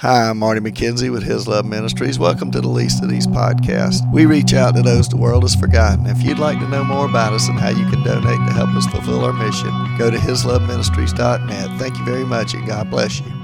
Hi, I'm Marty McKenzie with His Love Ministries. Welcome to the Least of These podcast. We reach out to those the world has forgotten. If you'd like to know more about us and how you can donate to help us fulfill our mission, go to hisloveministries.net. Thank you very much and God bless you.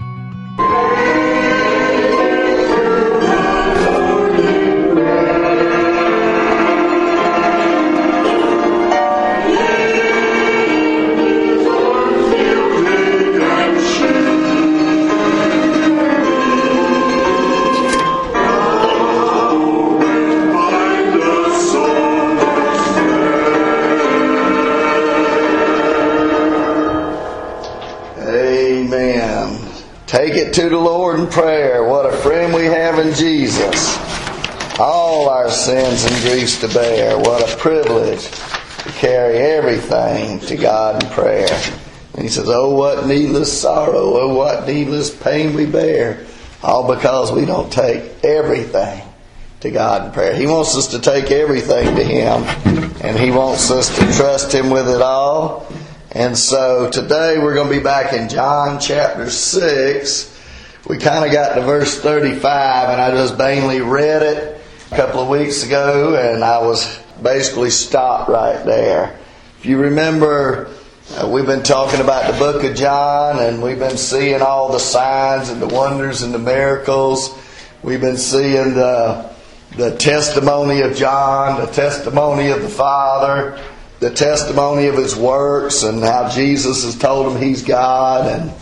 To the Lord in prayer. What a friend we have in Jesus. All our sins and griefs to bear. What a privilege to carry everything to God in prayer. And he says, Oh, what needless sorrow. Oh, what needless pain we bear. All because we don't take everything to God in prayer. He wants us to take everything to Him, and He wants us to trust Him with it all. And so today we're going to be back in John chapter 6. We kind of got to verse 35, and I just vainly read it a couple of weeks ago, and I was basically stopped right there. If you remember, uh, we've been talking about the book of John, and we've been seeing all the signs and the wonders and the miracles. We've been seeing the, the testimony of John, the testimony of the Father the testimony of his works and how Jesus has told him he's God and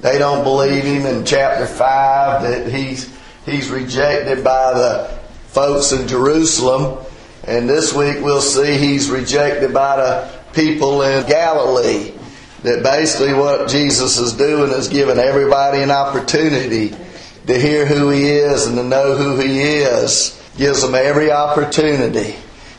they don't believe him in chapter 5 that he's he's rejected by the folks in Jerusalem. And this week we'll see he's rejected by the people in Galilee. That basically what Jesus is doing is giving everybody an opportunity to hear who he is and to know who he is. Gives them every opportunity.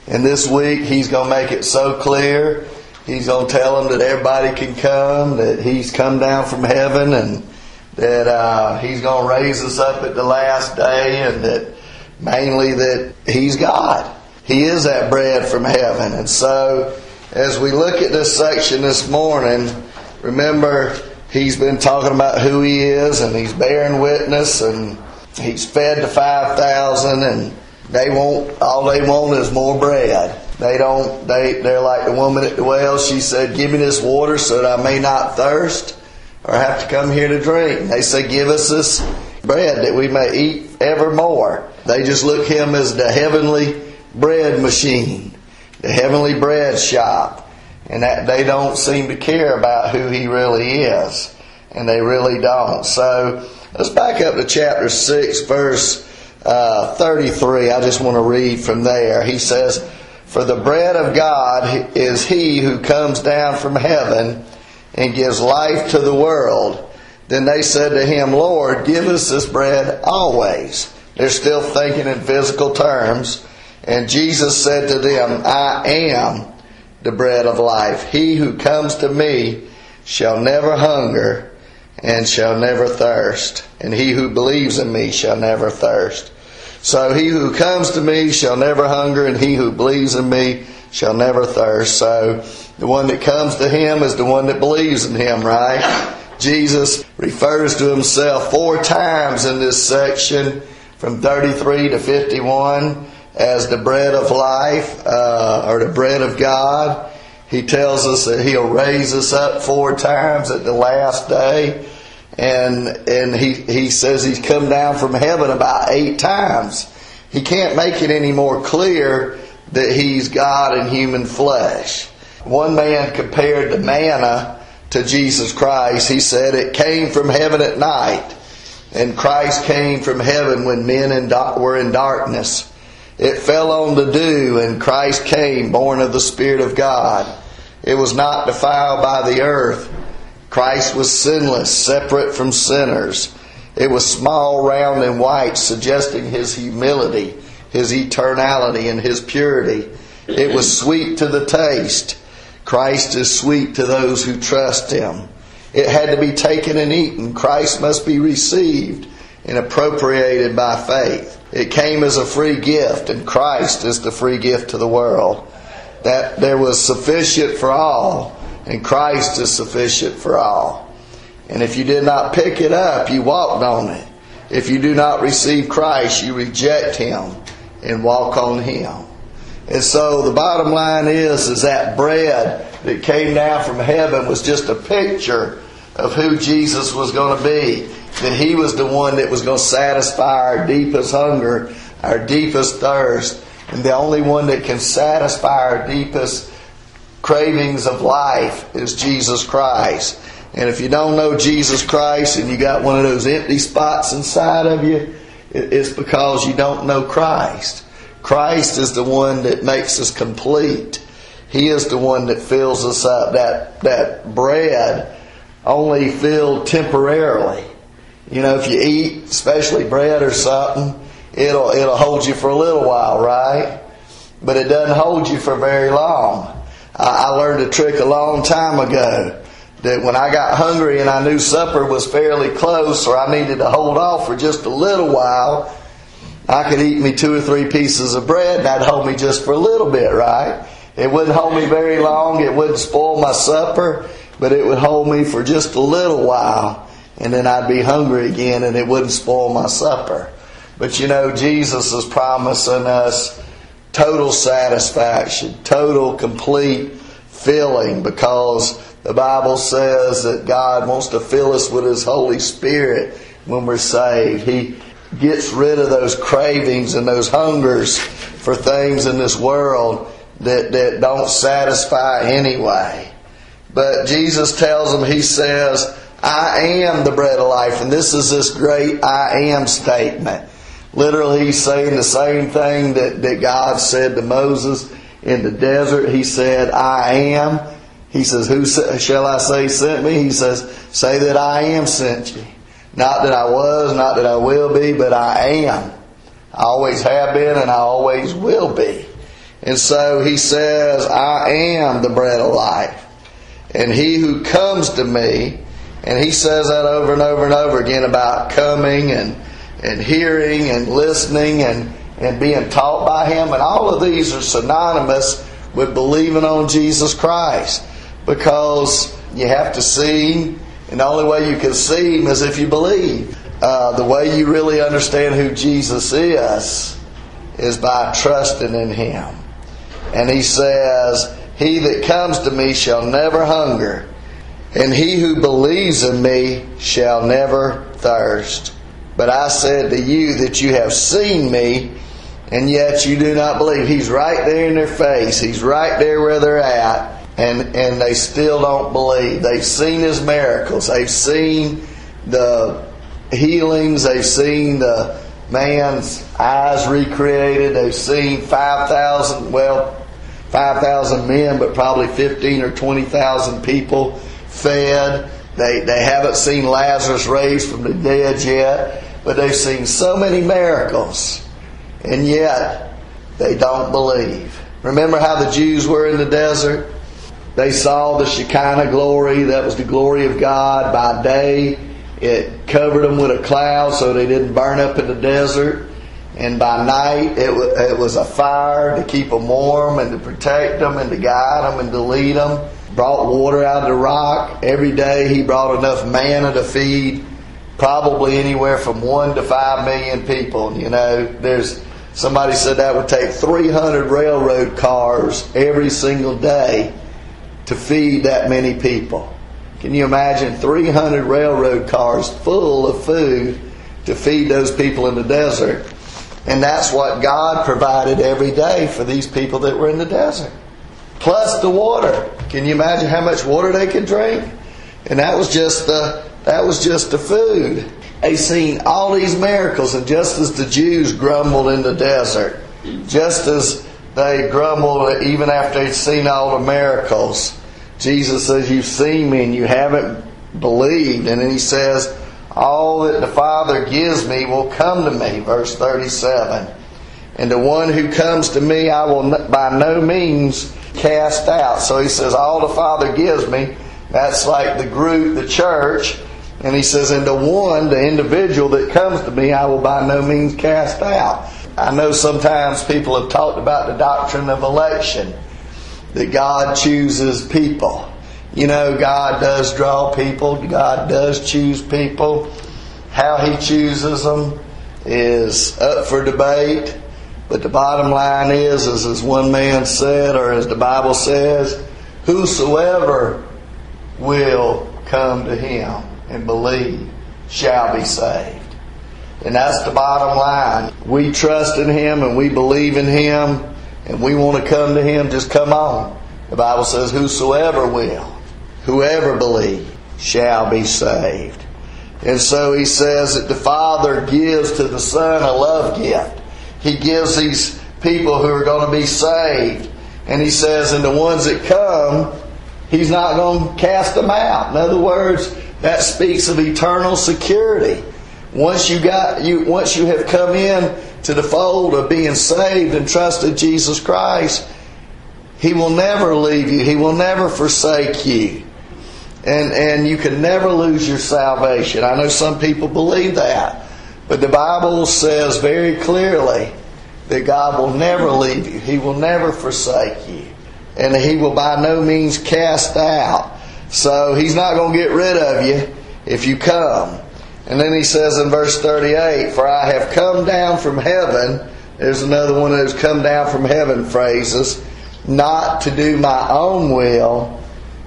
And this week, he's going to make it so clear. He's going to tell them that everybody can come, that he's come down from heaven, and that uh, he's going to raise us up at the last day, and that mainly that he's God. He is that bread from heaven. And so, as we look at this section this morning, remember he's been talking about who he is, and he's bearing witness, and he's fed the 5,000, and they want all they want is more bread. They don't. They they're like the woman at the well. She said, "Give me this water so that I may not thirst, or have to come here to drink." They say, "Give us this bread that we may eat evermore." They just look him as the heavenly bread machine, the heavenly bread shop, and that they don't seem to care about who he really is, and they really don't. So let's back up to chapter six, verse uh, 33. I just want to read from there. He says, For the bread of God is he who comes down from heaven and gives life to the world. Then they said to him, Lord, give us this bread always. They're still thinking in physical terms. And Jesus said to them, I am the bread of life. He who comes to me shall never hunger and shall never thirst. And he who believes in me shall never thirst. So he who comes to me shall never hunger, and he who believes in me shall never thirst. So the one that comes to him is the one that believes in him, right? Jesus refers to himself four times in this section from 33 to 51 as the bread of life uh, or the bread of God. He tells us that he'll raise us up four times at the last day and and he he says he's come down from heaven about eight times. He can't make it any more clear that he's God in human flesh. One man compared the manna to Jesus Christ. He said it came from heaven at night, and Christ came from heaven when men in were in darkness. It fell on the dew, and Christ came, born of the Spirit of God. It was not defiled by the earth Christ was sinless, separate from sinners. It was small, round, and white, suggesting his humility, his eternality, and his purity. It was sweet to the taste. Christ is sweet to those who trust him. It had to be taken and eaten. Christ must be received and appropriated by faith. It came as a free gift, and Christ is the free gift to the world. That there was sufficient for all and Christ is sufficient for all. And if you did not pick it up, you walked on it. If you do not receive Christ, you reject Him and walk on Him. And so the bottom line is, is that bread that came down from heaven was just a picture of who Jesus was going to be. That He was the one that was going to satisfy our deepest hunger, our deepest thirst, and the only one that can satisfy our deepest cravings of life is Jesus Christ. And if you don't know Jesus Christ and you got one of those empty spots inside of you, it's because you don't know Christ. Christ is the one that makes us complete. He is the one that fills us up. That that bread only filled temporarily. You know, if you eat, especially bread or something, it'll it'll hold you for a little while, right? But it doesn't hold you for very long. I, learned a trick a long time ago that when I got hungry and I knew supper was fairly close or I needed to hold off for just a little while, I could eat me two or three pieces of bread and that'd hold me just for a little bit, right? It wouldn't hold me very long. It wouldn't spoil my supper, but it would hold me for just a little while. And then I'd be hungry again and it wouldn't spoil my supper. But you know, Jesus is promising us total satisfaction, total, complete filling because the Bible says that God wants to fill us with His Holy Spirit when we're saved. He gets rid of those cravings and those hungers for things in this world that, that don't satisfy anyway. But Jesus tells them, He says, I am the bread of life. And this is this great I am statement. Literally, he's saying the same thing that, that God said to Moses in the desert. He said, I am. He says, Who shall I say sent me? He says, Say that I am sent you. Not that I was, not that I will be, but I am. I always have been and I always will be. And so he says, I am the bread of life. And he who comes to me, and he says that over and over and over again about coming and, and hearing and listening and, and being taught by him. And all of these are synonymous with believing on Jesus Christ because you have to see and the only way you can see Him is if you believe. Uh, the way you really understand who Jesus is is by trusting in Him. And He says, He that comes to me shall never hunger, and he who believes in me shall never thirst. But I said to you that you have seen me, and yet you do not believe. He's right there in their face. He's right there where they're at and and they still don't believe. They've seen his miracles. They've seen the healings. They've seen the man's eyes recreated. They've seen five thousand well, five thousand men, but probably fifteen or twenty thousand people fed. They they haven't seen Lazarus raised from the dead yet, but they've seen so many miracles, and yet they don't believe. Remember how the Jews were in the desert? They saw the Shekinah glory, that was the glory of God by day. It covered them with a cloud so they didn't burn up in the desert. And by night, it, it was a fire to keep them warm and to protect them and to guide them and to lead them. Brought water out of the rock. Every day, he brought enough manna to feed probably anywhere from one to five million people. You know, there's somebody said that would take 300 railroad cars every single day to feed that many people. Can you imagine 300 railroad cars full of food to feed those people in the desert? And that's what God provided every day for these people that were in the desert. Plus the water. Can you imagine how much water they could drink? And that was just the that was just the food. They seen all these miracles, and just as the Jews grumbled in the desert, just as they grumbled even after they'd seen all the miracles, Jesus says, You've seen me and you haven't believed. And then he says, All that the Father gives me will come to me. Verse 37. And the one who comes to me, I will by no means cast out. So he says, All the Father gives me, that's like the group, the church. And he says, And the one, the individual that comes to me, I will by no means cast out. I know sometimes people have talked about the doctrine of election that God chooses people. You know, God does draw people, God does choose people. How he chooses them is up for debate. But the bottom line is, is as one man said, or as the Bible says, whosoever will come to him and believe shall be saved. And that's the bottom line. We trust in him and we believe in him and we want to come to him, just come on. The Bible says, whosoever will, whoever believe shall be saved. And so he says that the Father gives to the Son a love gift. He gives these people who are going to be saved. And he says, and the ones that come, he's not going to cast them out. In other words, that speaks of eternal security. Once you got you once you have come in to the fold of being saved and trusted Jesus Christ, He will never leave you. He will never forsake you. And and you can never lose your salvation. I know some people believe that. But the Bible says very clearly that God will never leave you. He will never forsake you. And He will by no means cast out. So He's not going to get rid of you if you come. And then He says in verse 38, For I have come down from heaven. There's another one of those come down from heaven phrases. Not to do my own will,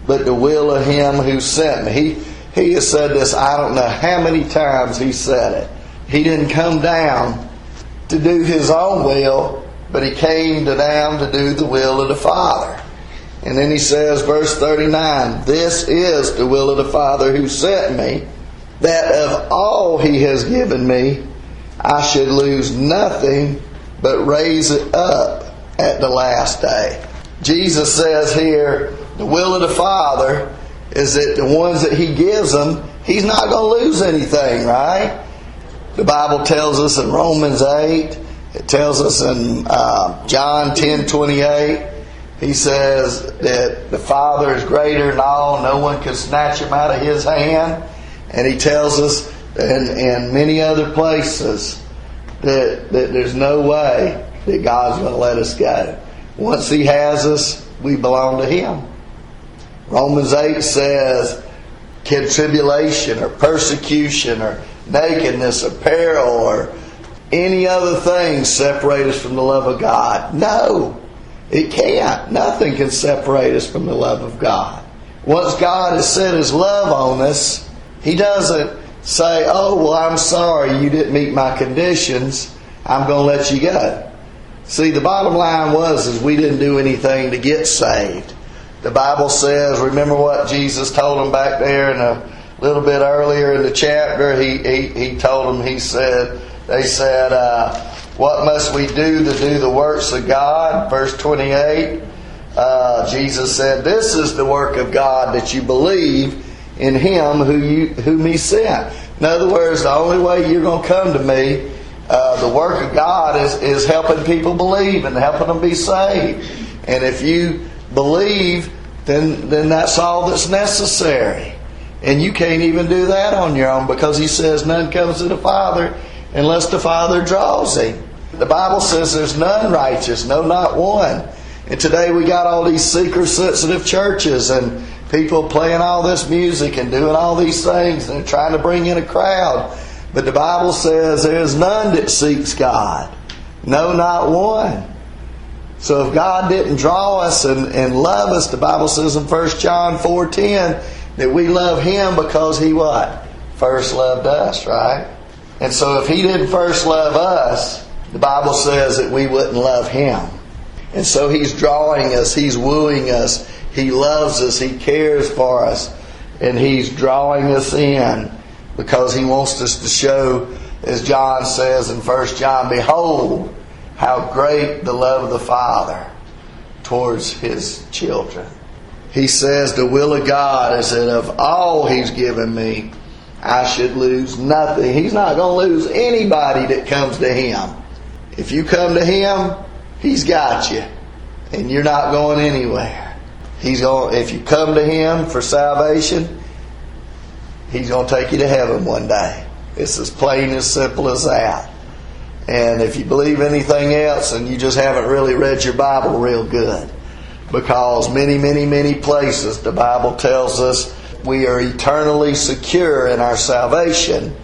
but the will of Him who sent me. He, he has said this, I don't know how many times He said it. He didn't come down to do His own will, but He came down to do the will of the Father. And then He says, verse 39, This is the will of the Father who sent me, that of all He has given me, I should lose nothing, but raise it up at the last day. Jesus says here, the will of the Father is that the ones that He gives them, He's not going to lose anything, right? The Bible tells us in Romans 8, it tells us in uh, John 10 28, he says that the Father is greater than all, no one can snatch him out of his hand. And he tells us in, in many other places that, that there's no way that God's going to let us go. Once he has us, we belong to him. Romans 8 says, can tribulation or persecution or nakedness or peril or any other thing separate us from the love of God? No, it can't. Nothing can separate us from the love of God. Once God has set His love on us, He doesn't say, Oh, well, I'm sorry you didn't meet my conditions. I'm going to let you go. See, the bottom line was is we didn't do anything to get saved. The Bible says, remember what Jesus told them back there in a little bit earlier in the chapter? He, he, he told them, he said, they said, uh, what must we do to do the works of God? Verse 28, uh, Jesus said, this is the work of God that you believe in Him who you, whom He sent. In other words, the only way you're going to come to me uh, the work of God is, is helping people believe and helping them be saved. And if you believe, then, then that's all that's necessary. And you can't even do that on your own because he says none comes to the Father unless the Father draws him. The Bible says there's none righteous, no, not one. And today we got all these seeker sensitive churches and people playing all this music and doing all these things and trying to bring in a crowd. But the Bible says there's none that seeks God. No, not one. So if God didn't draw us and, and love us, the Bible says in 1 John 4.10 that we love Him because He what? First loved us, right? And so if He didn't first love us, the Bible says that we wouldn't love Him. And so He's drawing us, He's wooing us, He loves us, He cares for us, and He's drawing us in because He wants us to show, as John says in 1 John, Behold, how great the love of the Father towards His children. He says, The will of God is that of all He's given me, I should lose nothing. He's not going to lose anybody that comes to Him. If you come to Him, He's got you. And you're not going anywhere. He's going, if you come to Him for salvation, He's going to take you to heaven one day. It's as plain as simple as that. And if you believe anything else, and you just haven't really read your Bible real good, because many, many, many places the Bible tells us we are eternally secure in our salvation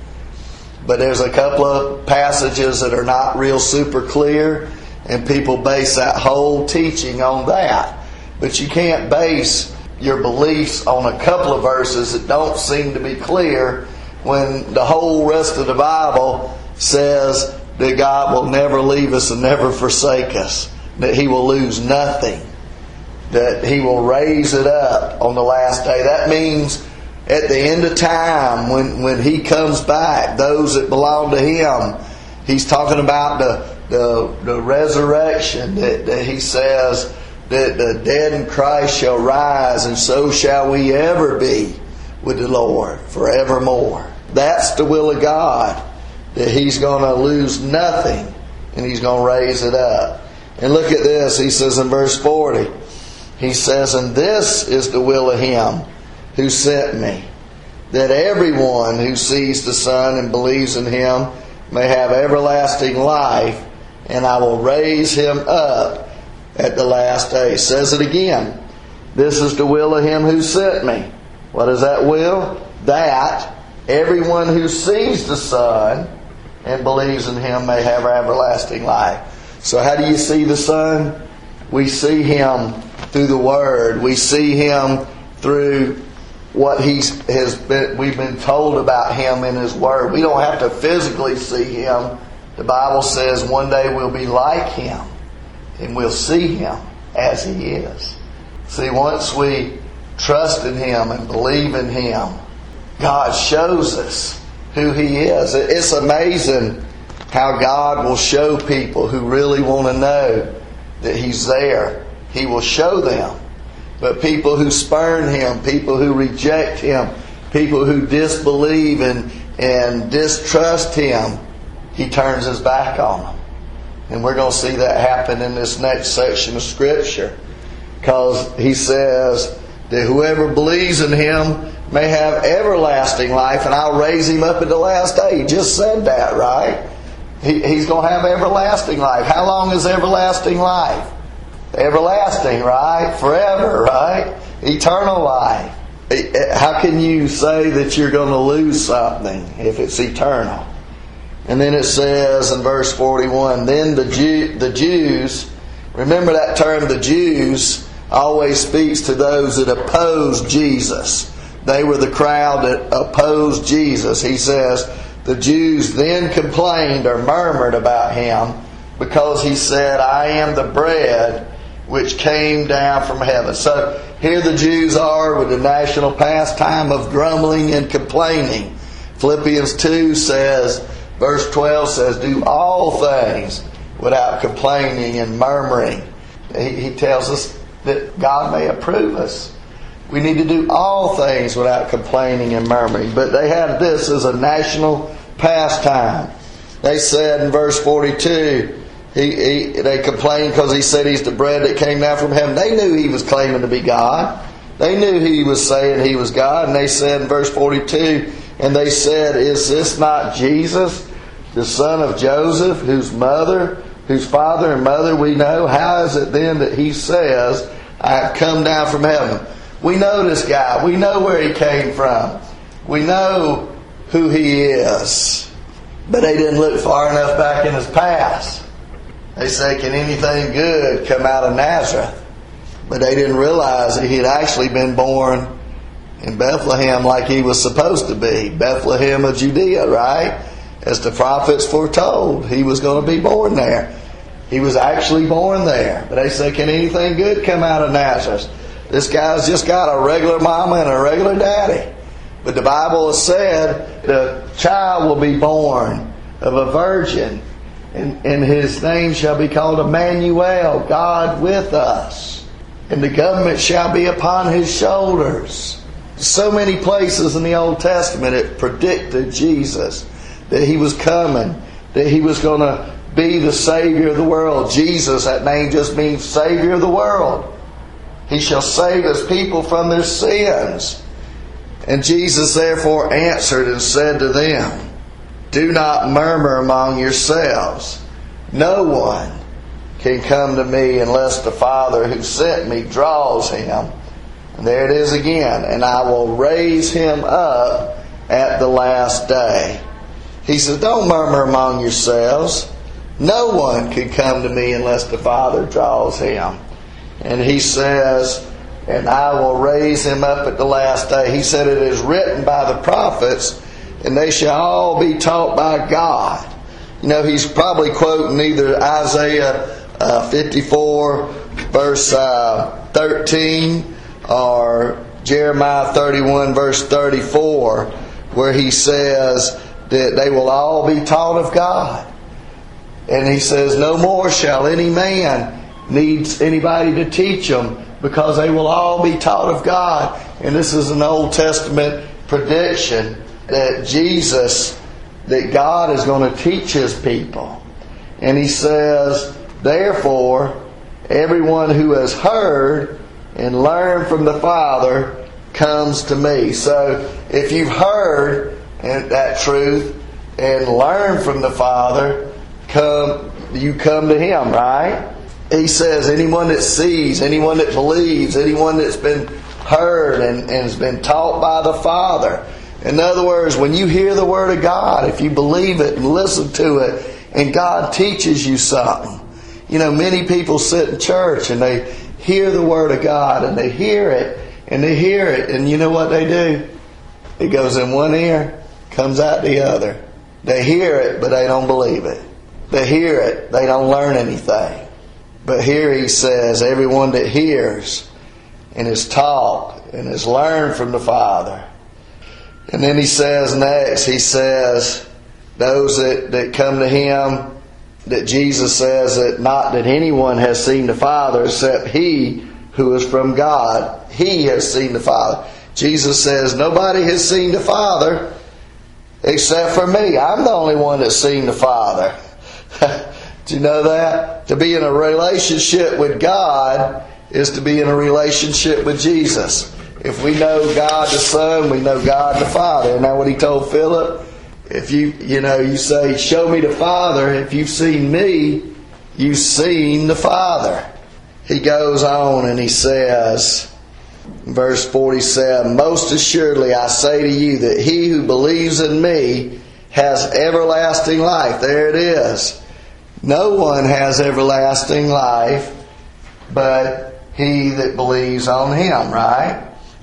but there's a couple of passages that are not real super clear, and people base that whole teaching on that. But you can't base your beliefs on a couple of verses that don't seem to be clear when the whole rest of the Bible says that God will never leave us and never forsake us, that He will lose nothing, that He will raise it up on the last day. That means at the end of time, when, when He comes back, those that belong to Him, He's talking about the, the, the resurrection that, that He says that the dead in Christ shall rise, and so shall we ever be with the Lord forevermore. That's the will of God, that He's going to lose nothing and He's going to raise it up. And look at this, He says in verse 40, He says, And this is the will of Him who sent me, that everyone who sees the Son and believes in Him may have everlasting life, and I will raise him up at the last day. Says it again. This is the will of him who sent me. What is that will? That everyone who sees the Son and believes in him may have everlasting life. So, how do you see the Son? We see him through the Word. We see him through what he's has been we've been told about him in his word. We don't have to physically see him. The Bible says one day we'll be like him and we'll see him as he is. See, once we trust in him and believe in him, God shows us who he is. It's amazing how God will show people who really want to know that he's there. He will show them. But people who spurn him, people who reject him, people who disbelieve and, and distrust him, he turns his back on them. And we're going to see that happen in this next section of Scripture. Because he says that whoever believes in him may have everlasting life, and I'll raise him up at the last day. He just said that, right? He, he's going to have everlasting life. How long is everlasting life? Everlasting, right? Forever, right? Eternal life. Eh, eh, how can you say that you're going to lose something if it's eternal? And then it says in verse 41 then the, Jew, the Jews, remember that term, the Jews, always speaks to those that oppose Jesus. They were the crowd that opposed Jesus. He says, the Jews then complained or murmured about him because he said, I am the bread which came down from heaven. So here the Jews are with the national pastime of grumbling and complaining. Philippians 2 says, verse 12 says, Do all things without complaining and murmuring. He, he tells us that God may approve us. We need to do all things without complaining and murmuring. But they had this as a national pastime. They said in verse 42, he, he, they complained because he said he's the bread that came down from heaven. They knew he was claiming to be God. They knew he was saying he was God. And they said in verse 42, and they said, Is this not Jesus, the son of Joseph, whose mother, whose father and mother we know? How is it then that he says, I have come down from heaven? We know this guy. We know where he came from. We know who he is. But they didn't look far enough back in his past. They say, Can anything good come out of Nazareth? But they didn't realize that he had actually been born in Bethlehem like he was supposed to be. Bethlehem of Judea, right? As the prophets foretold, he was going to be born there. He was actually born there. But they say, Can anything good come out of Nazareth? This guy's just got a regular mama and a regular daddy. But the Bible has said the child will be born of a virgin, and, and his name shall be called Emmanuel, God with us. And the government shall be upon his shoulders. So many places in the Old Testament it predicted Jesus, that he was coming, that he was going to be the Savior of the world. Jesus, that name just means Savior of the world. He shall save his people from their sins. And Jesus therefore answered and said to them, Do not murmur among yourselves. No one can come to me unless the Father who sent me draws him. And there it is again. And I will raise him up at the last day. He says, Don't murmur among yourselves. No one could come to me unless the Father draws him. And he says, And I will raise him up at the last day. He said, It is written by the prophets, and they shall all be taught by God. You know, he's probably quoting either Isaiah uh, 54, verse uh, 13, or Jeremiah 31, verse 34, where he says that they will all be taught of God. And he says, No more shall any man needs anybody to teach them because they will all be taught of God. And this is an Old Testament prediction that Jesus, that God is going to teach his people. And he says, Therefore, everyone who has heard and learned from the Father comes to me. So if you've heard that truth and learned from the Father, come you come to him, right? He says anyone that sees, anyone that believes, anyone that's been heard and, and has been taught by the Father. In other words, when you hear the Word of God, if you believe it and listen to it, and God teaches you something. You know, many people sit in church and they hear the Word of God and they hear it and they hear it, and you know what they do? It goes in one ear, comes out the other. They hear it, but they don't believe it. They hear it, they don't learn anything. But here he says, everyone that hears and is taught and is learned from the Father. And then he says next, he says, those that, that come to him, that Jesus says that not that anyone has seen the Father except he who is from God. He has seen the Father. Jesus says, nobody has seen the Father except for me. I'm the only one that's seen the Father. Do you know that? To be in a relationship with God is to be in a relationship with Jesus. If we know God the Son, we know God the Father. And that what he told Philip? If you, you know, you say, show me the Father, if you've seen me, you've seen the Father. He goes on and he says, verse 47, Most assuredly I say to you that he who believes in me has everlasting life. There it is. No one has everlasting life but he that believes on him, right?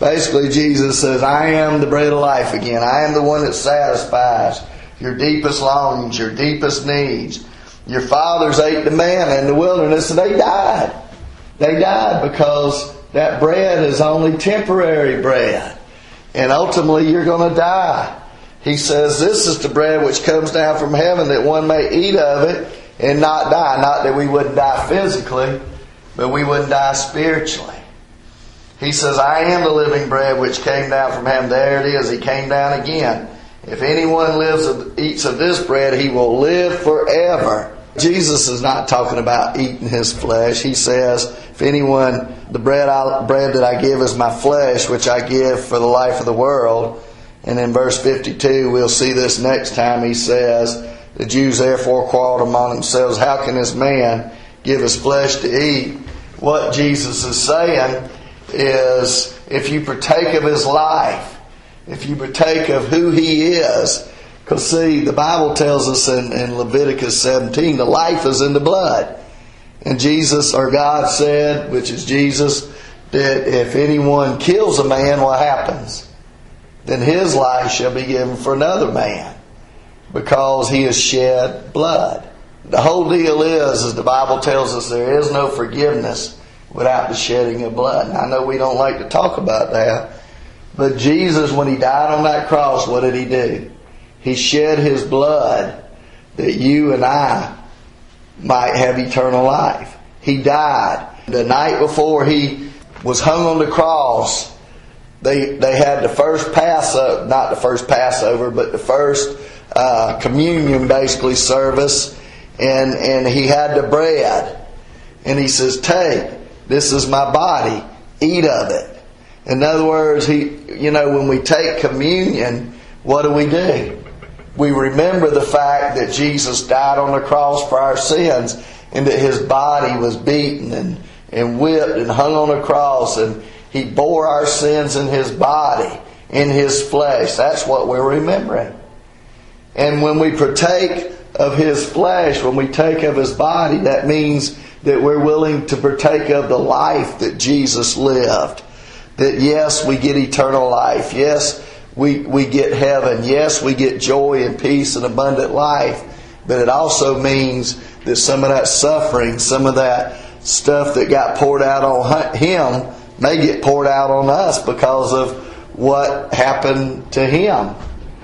Basically, Jesus says, I am the bread of life again. I am the one that satisfies your deepest longings, your deepest needs. Your fathers ate the manna in the wilderness and they died. They died because that bread is only temporary bread. And ultimately, you're going to die. He says, This is the bread which comes down from heaven that one may eat of it and not die. Not that we wouldn't die physically, but we wouldn't die spiritually. He says, I am the living bread which came down from heaven. There it is. He came down again. If anyone lives of, eats of this bread, he will live forever. Jesus is not talking about eating his flesh. He says, if anyone, the bread, I, bread that I give is my flesh, which I give for the life of the world. And in verse 52, we'll see this next time. He says, the Jews therefore quarreled among themselves, how can this man give his flesh to eat? What Jesus is saying is, if you partake of his life, if you partake of who he is, because, see, the Bible tells us in, in Leviticus 17, the life is in the blood. And Jesus, or God said, which is Jesus, that if anyone kills a man, what happens? Then his life shall be given for another man because he has shed blood. The whole deal is, as the Bible tells us, there is no forgiveness without the shedding of blood. And I know we don't like to talk about that, but Jesus, when he died on that cross, what did he do? He shed his blood that you and I might have eternal life. He died. The night before he was hung on the cross, they, they had the first Passover, not the first Passover, but the first uh, communion basically service, and and he had the bread, and he says, "Take, this is my body, eat of it." In other words, he, you know, when we take communion, what do we do? We remember the fact that Jesus died on the cross for our sins, and that his body was beaten and and whipped and hung on a cross, and he bore our sins in his body, in his flesh. That's what we're remembering. And when we partake of his flesh, when we take of his body, that means that we're willing to partake of the life that Jesus lived. That yes, we get eternal life. Yes, we, we get heaven. Yes, we get joy and peace and abundant life. But it also means that some of that suffering, some of that stuff that got poured out on him may get poured out on us because of what happened to him.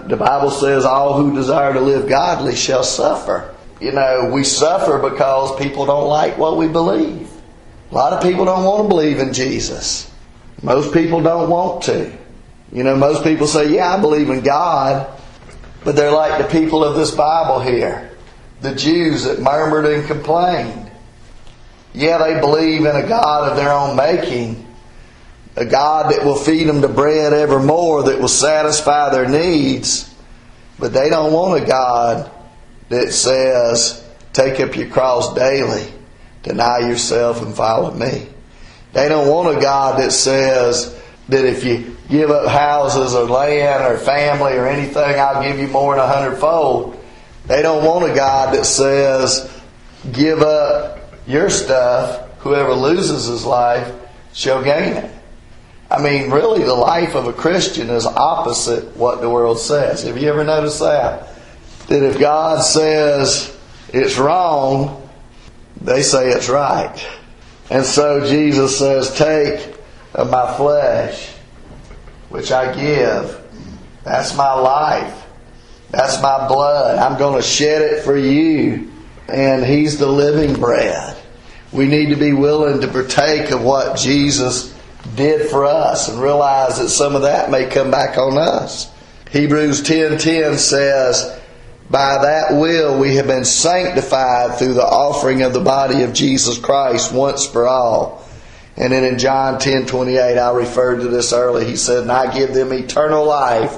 The Bible says, All who desire to live godly shall suffer. You know, we suffer because people don't like what we believe. A lot of people don't want to believe in Jesus. Most people don't want to. You know, most people say, Yeah, I believe in God. But they're like the people of this Bible here the Jews that murmured and complained. Yeah, they believe in a God of their own making, a God that will feed them the bread evermore, that will satisfy their needs. But they don't want a God that says, take up your cross daily, deny yourself and follow me. They don't want a God that says that if you give up houses or land or family or anything, I'll give you more than a hundredfold. They don't want a God that says, give up your stuff, whoever loses his life shall gain it. I mean, really, the life of a Christian is opposite what the world says. Have you ever noticed that? That if God says it's wrong, they say it's right. And so Jesus says, Take of my flesh, which I give. That's my life. That's my blood. I'm going to shed it for you. And He's the living bread. We need to be willing to partake of what Jesus did for us and realize that some of that may come back on us. Hebrews 10:10 says, "By that will we have been sanctified through the offering of the body of Jesus Christ once for all." And then in John 10:28, I referred to this earlier. He said, "And I give them eternal life,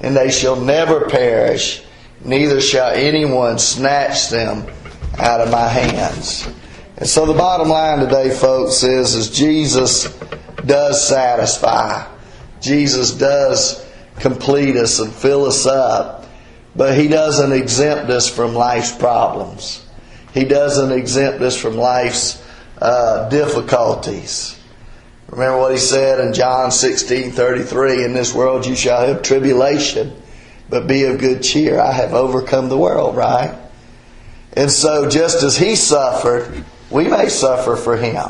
and they shall never perish, neither shall anyone snatch them out of my hands." And so the bottom line today, folks, is, is Jesus does satisfy. Jesus does complete us and fill us up. But He doesn't exempt us from life's problems. He doesn't exempt us from life's uh, difficulties. Remember what He said in John 16 33 In this world you shall have tribulation, but be of good cheer. I have overcome the world, right? And so, just as He suffered, we may suffer for Him.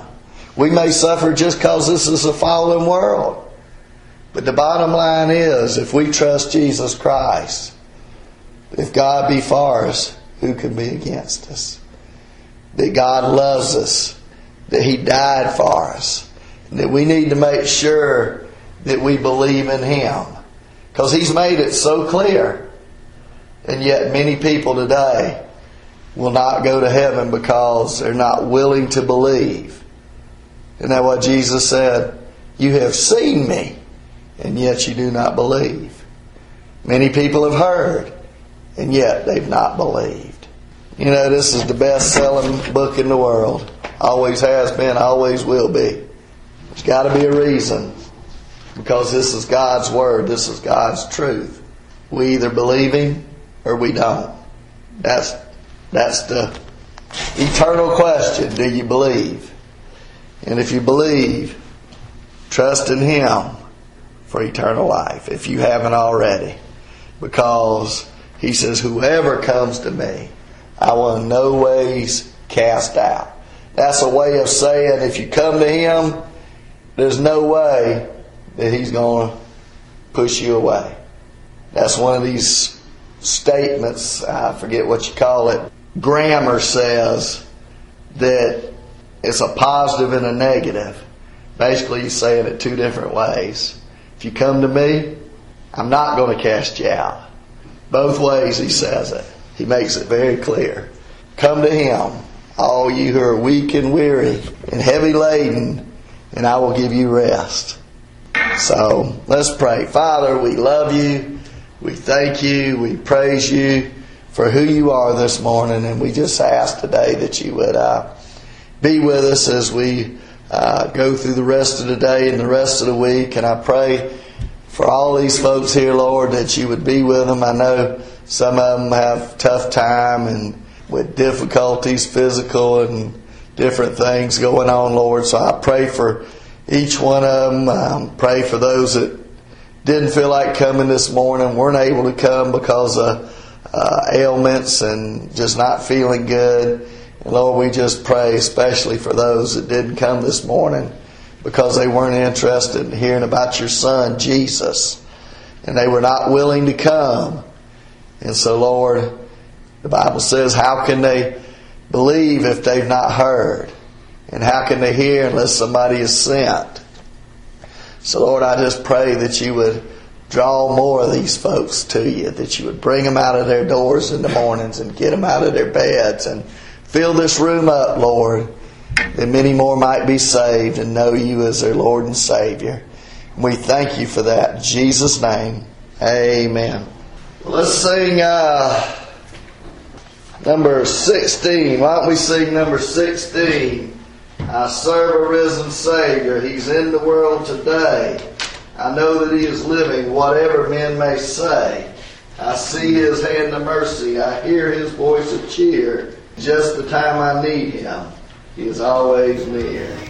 We may suffer just because this is a fallen world. But the bottom line is if we trust Jesus Christ, if God be for us, who can be against us? That God loves us, that He died for us, that we need to make sure that we believe in Him. Because He's made it so clear. And yet, many people today will not go to heaven because they're not willing to believe. Isn't that what Jesus said? You have seen me, and yet you do not believe. Many people have heard, and yet they've not believed. You know, this is the best selling book in the world. Always has been, always will be. There's got to be a reason. Because this is God's Word, this is God's truth. We either believe Him or we don't. That's that's the eternal question. Do you believe? And if you believe, trust in Him for eternal life, if you haven't already. Because He says, Whoever comes to me, I will in no ways cast out. That's a way of saying if you come to Him, there's no way that He's going to push you away. That's one of these statements, I forget what you call it, grammar says that it's a positive and a negative. Basically, he's saying it two different ways. If you come to me, I'm not going to cast you out. Both ways he says it. He makes it very clear. Come to him, all you who are weak and weary and heavy laden, and I will give you rest. So let's pray. Father, we love you. We thank you. We praise you for who you are this morning. And we just ask today that you would uh, be with us as we uh, go through the rest of the day and the rest of the week. And I pray for all these folks here, Lord, that you would be with them. I know some of them have tough time and with difficulties, physical and different things going on, Lord. So I pray for each one of them. Um, pray for those that didn't feel like coming this morning, weren't able to come because of uh, ailments and just not feeling good. And Lord, we just pray especially for those that didn't come this morning because they weren't interested in hearing about your son, Jesus. And they were not willing to come. And so, Lord, the Bible says, how can they believe if they've not heard? And how can they hear unless somebody is sent? So, Lord, I just pray that you would draw more of these folks to you, that you would bring them out of their doors in the mornings and get them out of their beds and fill this room up, Lord, that many more might be saved and know you as their Lord and Savior. We thank you for that. In Jesus' name, amen. Let's sing uh, number 16. Why don't we sing number 16? I serve a risen Savior. He's in the world today. I know that He is living, whatever men may say. I see His hand of mercy. I hear His voice of cheer. Just the time I need Him, He is always near.